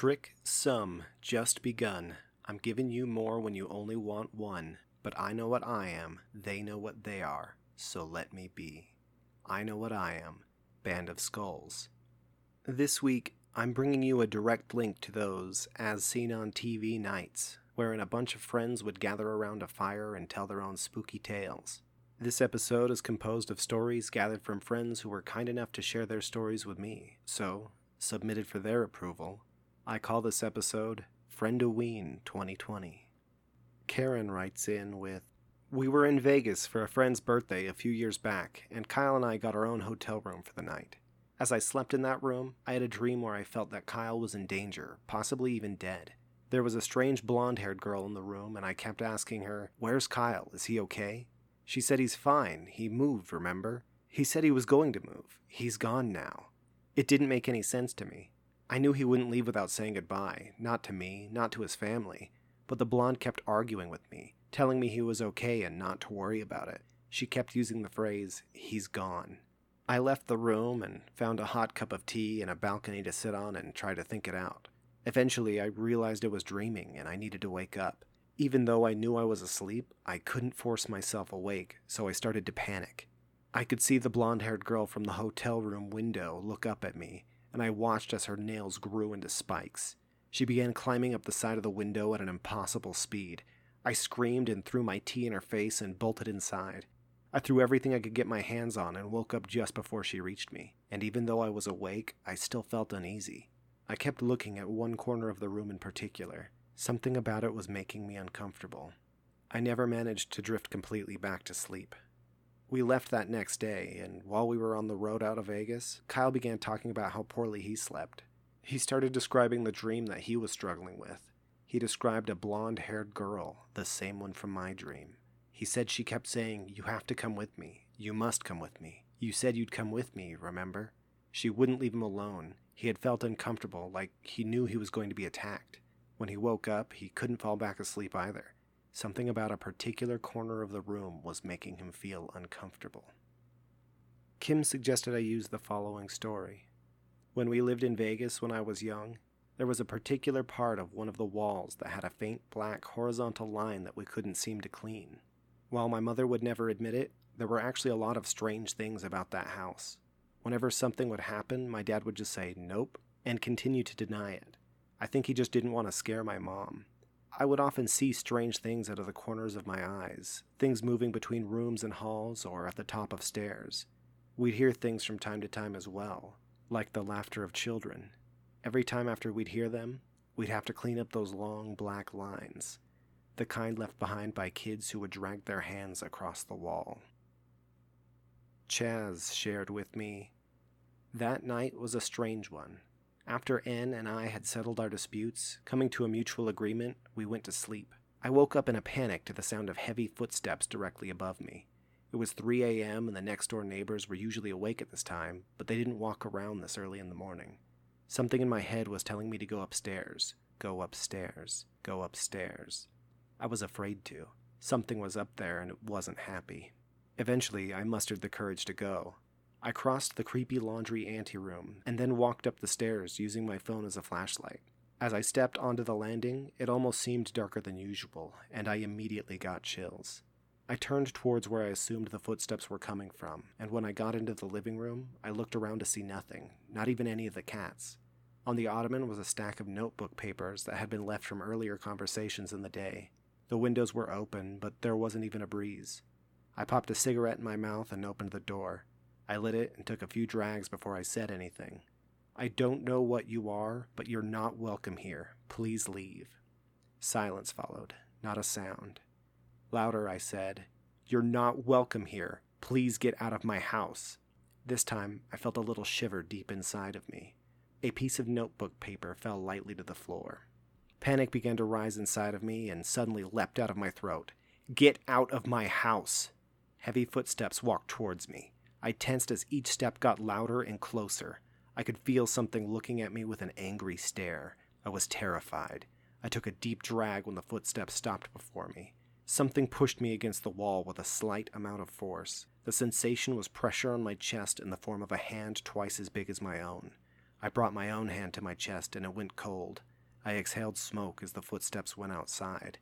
trick some just begun. I'm giving you more when you only want one. But I know what I am, they know what they are, so let me be. I know what I am. Band of Skulls. This week, I'm bringing you a direct link to those as seen on TV nights, wherein a bunch of friends would gather around a fire and tell their own spooky tales. This episode is composed of stories gathered from friends who were kind enough to share their stories with me, so, submitted for their approval, I call this episode Friendoween 2020. Karen writes in with We were in Vegas for a friend's birthday a few years back, and Kyle and I got our own hotel room for the night. As I slept in that room, I had a dream where I felt that Kyle was in danger, possibly even dead. There was a strange blonde haired girl in the room, and I kept asking her, Where's Kyle? Is he okay? She said he's fine. He moved, remember? He said he was going to move. He's gone now. It didn't make any sense to me. I knew he wouldn't leave without saying goodbye, not to me, not to his family, but the blonde kept arguing with me, telling me he was okay and not to worry about it. She kept using the phrase, he's gone. I left the room and found a hot cup of tea and a balcony to sit on and try to think it out. Eventually, I realized it was dreaming and I needed to wake up. Even though I knew I was asleep, I couldn't force myself awake, so I started to panic. I could see the blonde haired girl from the hotel room window look up at me, and I watched as her nails grew into spikes. She began climbing up the side of the window at an impossible speed. I screamed and threw my tea in her face and bolted inside. I threw everything I could get my hands on and woke up just before she reached me, and even though I was awake, I still felt uneasy. I kept looking at one corner of the room in particular. Something about it was making me uncomfortable. I never managed to drift completely back to sleep. We left that next day, and while we were on the road out of Vegas, Kyle began talking about how poorly he slept. He started describing the dream that he was struggling with. He described a blonde haired girl, the same one from my dream. He said she kept saying, You have to come with me. You must come with me. You said you'd come with me, remember? She wouldn't leave him alone. He had felt uncomfortable, like he knew he was going to be attacked. When he woke up, he couldn't fall back asleep either. Something about a particular corner of the room was making him feel uncomfortable. Kim suggested I use the following story. When we lived in Vegas when I was young, there was a particular part of one of the walls that had a faint black horizontal line that we couldn't seem to clean. While my mother would never admit it, there were actually a lot of strange things about that house. Whenever something would happen, my dad would just say, nope, and continue to deny it. I think he just didn't want to scare my mom. I would often see strange things out of the corners of my eyes, things moving between rooms and halls or at the top of stairs. We'd hear things from time to time as well, like the laughter of children. Every time after we'd hear them, we'd have to clean up those long black lines, the kind left behind by kids who would drag their hands across the wall. Chaz shared with me. That night was a strange one. After N and I had settled our disputes, coming to a mutual agreement, we went to sleep. I woke up in a panic to the sound of heavy footsteps directly above me. It was 3 a.m., and the next door neighbors were usually awake at this time, but they didn't walk around this early in the morning. Something in my head was telling me to go upstairs, go upstairs, go upstairs. I was afraid to. Something was up there, and it wasn't happy. Eventually, I mustered the courage to go. I crossed the creepy laundry anteroom and then walked up the stairs using my phone as a flashlight. As I stepped onto the landing, it almost seemed darker than usual, and I immediately got chills. I turned towards where I assumed the footsteps were coming from, and when I got into the living room, I looked around to see nothing, not even any of the cats. On the ottoman was a stack of notebook papers that had been left from earlier conversations in the day. The windows were open, but there wasn't even a breeze. I popped a cigarette in my mouth and opened the door. I lit it and took a few drags before I said anything. I don't know what you are, but you're not welcome here. Please leave. Silence followed, not a sound. Louder, I said, You're not welcome here. Please get out of my house. This time, I felt a little shiver deep inside of me. A piece of notebook paper fell lightly to the floor. Panic began to rise inside of me and suddenly leapt out of my throat. Get out of my house! Heavy footsteps walked towards me. I tensed as each step got louder and closer. I could feel something looking at me with an angry stare. I was terrified. I took a deep drag when the footsteps stopped before me. Something pushed me against the wall with a slight amount of force. The sensation was pressure on my chest in the form of a hand twice as big as my own. I brought my own hand to my chest and it went cold. I exhaled smoke as the footsteps went outside.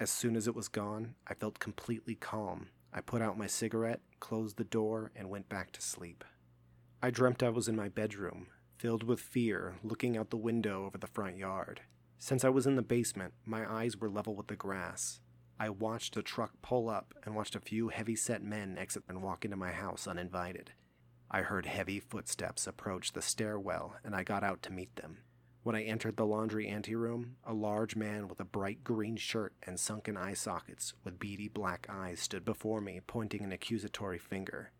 As soon as it was gone, I felt completely calm. I put out my cigarette, closed the door, and went back to sleep. I dreamt I was in my bedroom, filled with fear, looking out the window over the front yard. Since I was in the basement, my eyes were level with the grass. I watched a truck pull up and watched a few heavy set men exit and walk into my house uninvited. I heard heavy footsteps approach the stairwell and I got out to meet them. When I entered the laundry anteroom, a large man with a bright green shirt and sunken eye sockets with beady black eyes stood before me, pointing an accusatory finger.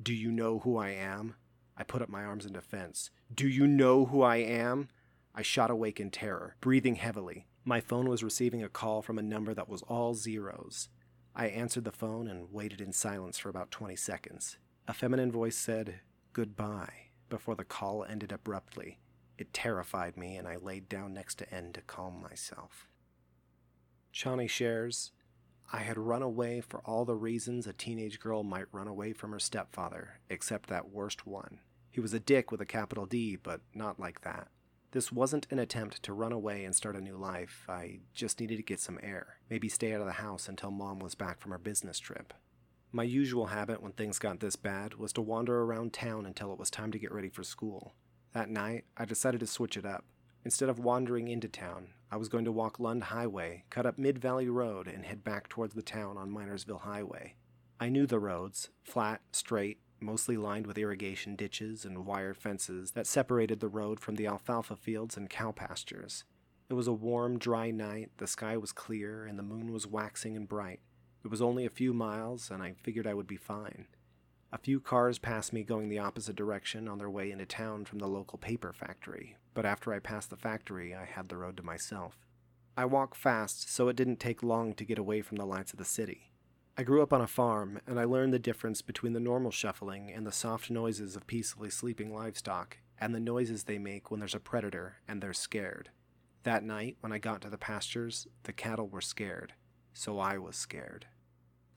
Do you know who I am? I put up my arms in defense. Do you know who I am? I shot awake in terror, breathing heavily. My phone was receiving a call from a number that was all zeros. I answered the phone and waited in silence for about 20 seconds. A feminine voice said, Goodbye, before the call ended abruptly. It terrified me, and I laid down next to N to calm myself. Chani shares, I had run away for all the reasons a teenage girl might run away from her stepfather, except that worst one. He was a dick with a capital D, but not like that. This wasn't an attempt to run away and start a new life. I just needed to get some air, maybe stay out of the house until mom was back from her business trip. My usual habit when things got this bad was to wander around town until it was time to get ready for school. That night, I decided to switch it up. Instead of wandering into town, I was going to walk Lund Highway, cut up Mid Valley Road, and head back towards the town on Minersville Highway. I knew the roads, flat, straight, mostly lined with irrigation ditches and wire fences that separated the road from the alfalfa fields and cow pastures. It was a warm, dry night, the sky was clear, and the moon was waxing and bright. It was only a few miles, and I figured I would be fine. A few cars passed me going the opposite direction on their way into town from the local paper factory, but after I passed the factory, I had the road to myself. I walked fast, so it didn't take long to get away from the lights of the city. I grew up on a farm, and I learned the difference between the normal shuffling and the soft noises of peacefully sleeping livestock, and the noises they make when there's a predator and they're scared. That night, when I got to the pastures, the cattle were scared, so I was scared.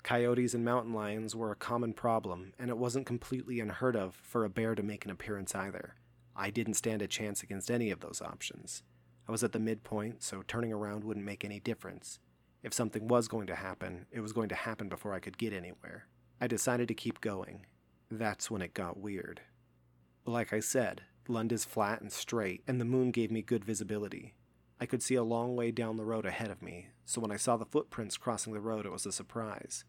Coyotes and mountain lions were a common problem, and it wasn't completely unheard of for a bear to make an appearance either. I didn't stand a chance against any of those options. I was at the midpoint, so turning around wouldn't make any difference. If something was going to happen, it was going to happen before I could get anywhere. I decided to keep going. That's when it got weird. Like I said, Lund is flat and straight, and the moon gave me good visibility. I could see a long way down the road ahead of me, so when I saw the footprints crossing the road, it was a surprise.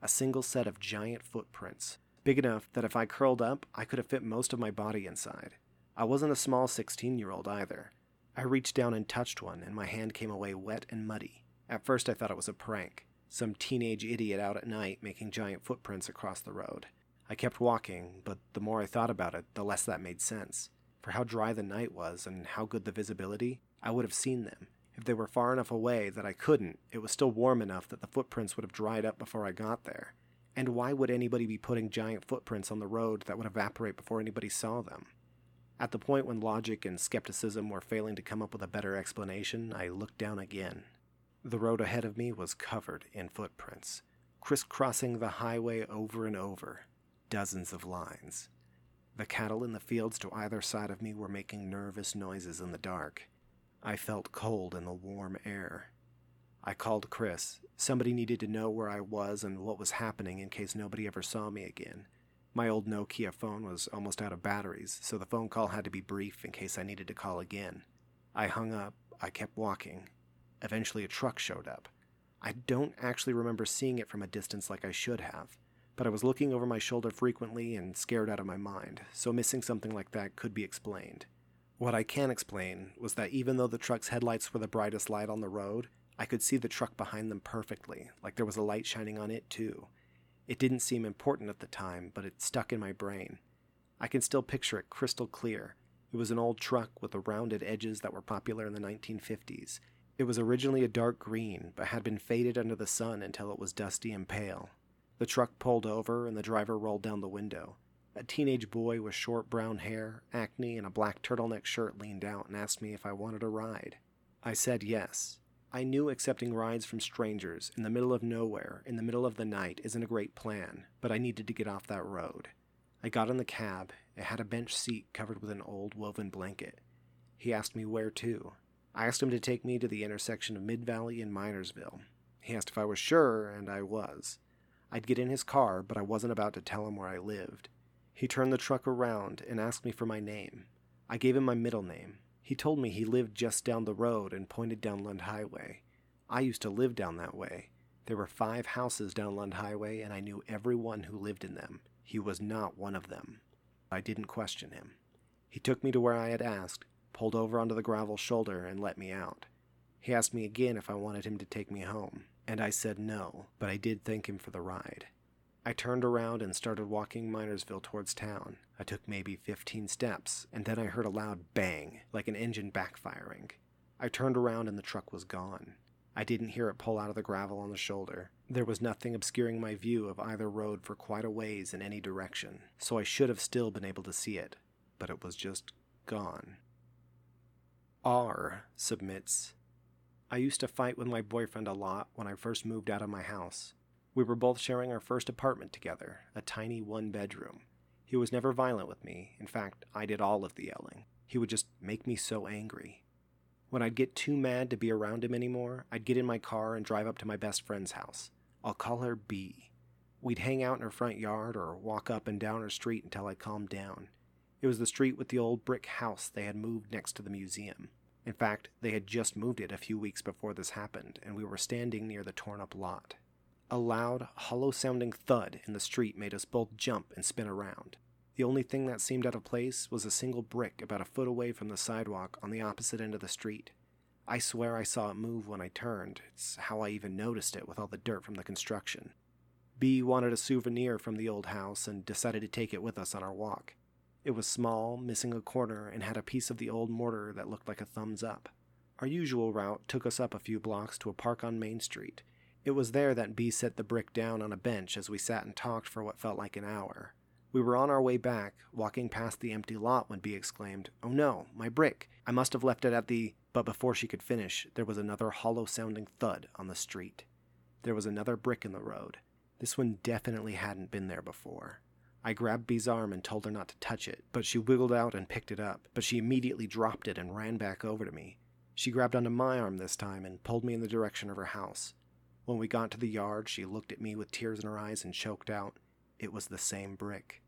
A single set of giant footprints, big enough that if I curled up, I could have fit most of my body inside. I wasn't a small 16 year old either. I reached down and touched one, and my hand came away wet and muddy. At first, I thought it was a prank some teenage idiot out at night making giant footprints across the road. I kept walking, but the more I thought about it, the less that made sense. For how dry the night was and how good the visibility, I would have seen them. If they were far enough away that I couldn't, it was still warm enough that the footprints would have dried up before I got there. And why would anybody be putting giant footprints on the road that would evaporate before anybody saw them? At the point when logic and skepticism were failing to come up with a better explanation, I looked down again the road ahead of me was covered in footprints, crisscrossing the highway over and over, dozens of lines. The cattle in the fields to either side of me were making nervous noises in the dark. I felt cold in the warm air. I called Chris. Somebody needed to know where I was and what was happening in case nobody ever saw me again. My old Nokia phone was almost out of batteries, so the phone call had to be brief in case I needed to call again. I hung up. I kept walking. Eventually, a truck showed up. I don't actually remember seeing it from a distance like I should have, but I was looking over my shoulder frequently and scared out of my mind, so missing something like that could be explained. What I can explain was that even though the truck's headlights were the brightest light on the road, I could see the truck behind them perfectly, like there was a light shining on it too. It didn't seem important at the time, but it stuck in my brain. I can still picture it crystal clear. It was an old truck with the rounded edges that were popular in the 1950s, it was originally a dark green, but had been faded under the sun until it was dusty and pale. The truck pulled over, and the driver rolled down the window. A teenage boy with short brown hair, acne, and a black turtleneck shirt leaned out and asked me if I wanted a ride. I said yes. I knew accepting rides from strangers in the middle of nowhere, in the middle of the night, isn't a great plan, but I needed to get off that road. I got in the cab. It had a bench seat covered with an old woven blanket. He asked me where to. I asked him to take me to the intersection of Mid Valley and Minersville. He asked if I was sure, and I was. I'd get in his car, but I wasn't about to tell him where I lived. He turned the truck around and asked me for my name. I gave him my middle name. He told me he lived just down the road and pointed down Lund Highway. I used to live down that way. There were five houses down Lund Highway, and I knew everyone who lived in them. He was not one of them. I didn't question him. He took me to where I had asked, pulled over onto the gravel shoulder, and let me out. He asked me again if I wanted him to take me home, and I said no, but I did thank him for the ride. I turned around and started walking Minersville towards town. I took maybe 15 steps, and then I heard a loud bang, like an engine backfiring. I turned around and the truck was gone. I didn't hear it pull out of the gravel on the shoulder. There was nothing obscuring my view of either road for quite a ways in any direction, so I should have still been able to see it, but it was just gone. R submits. I used to fight with my boyfriend a lot when I first moved out of my house. We were both sharing our first apartment together, a tiny one bedroom. He was never violent with me. In fact, I did all of the yelling. He would just make me so angry. When I'd get too mad to be around him anymore, I'd get in my car and drive up to my best friend's house. I'll call her B. We'd hang out in her front yard or walk up and down her street until I calmed down. It was the street with the old brick house they had moved next to the museum. In fact, they had just moved it a few weeks before this happened, and we were standing near the torn up lot. A loud, hollow sounding thud in the street made us both jump and spin around. The only thing that seemed out of place was a single brick about a foot away from the sidewalk on the opposite end of the street. I swear I saw it move when I turned. It's how I even noticed it with all the dirt from the construction. B wanted a souvenir from the old house and decided to take it with us on our walk. It was small, missing a corner, and had a piece of the old mortar that looked like a thumbs up. Our usual route took us up a few blocks to a park on Main Street. It was there that B set the brick down on a bench as we sat and talked for what felt like an hour. We were on our way back, walking past the empty lot when B exclaimed, Oh no, my brick! I must have left it at the. But before she could finish, there was another hollow sounding thud on the street. There was another brick in the road. This one definitely hadn't been there before. I grabbed B's arm and told her not to touch it, but she wiggled out and picked it up, but she immediately dropped it and ran back over to me. She grabbed onto my arm this time and pulled me in the direction of her house. When we got to the yard, she looked at me with tears in her eyes and choked out, It was the same brick.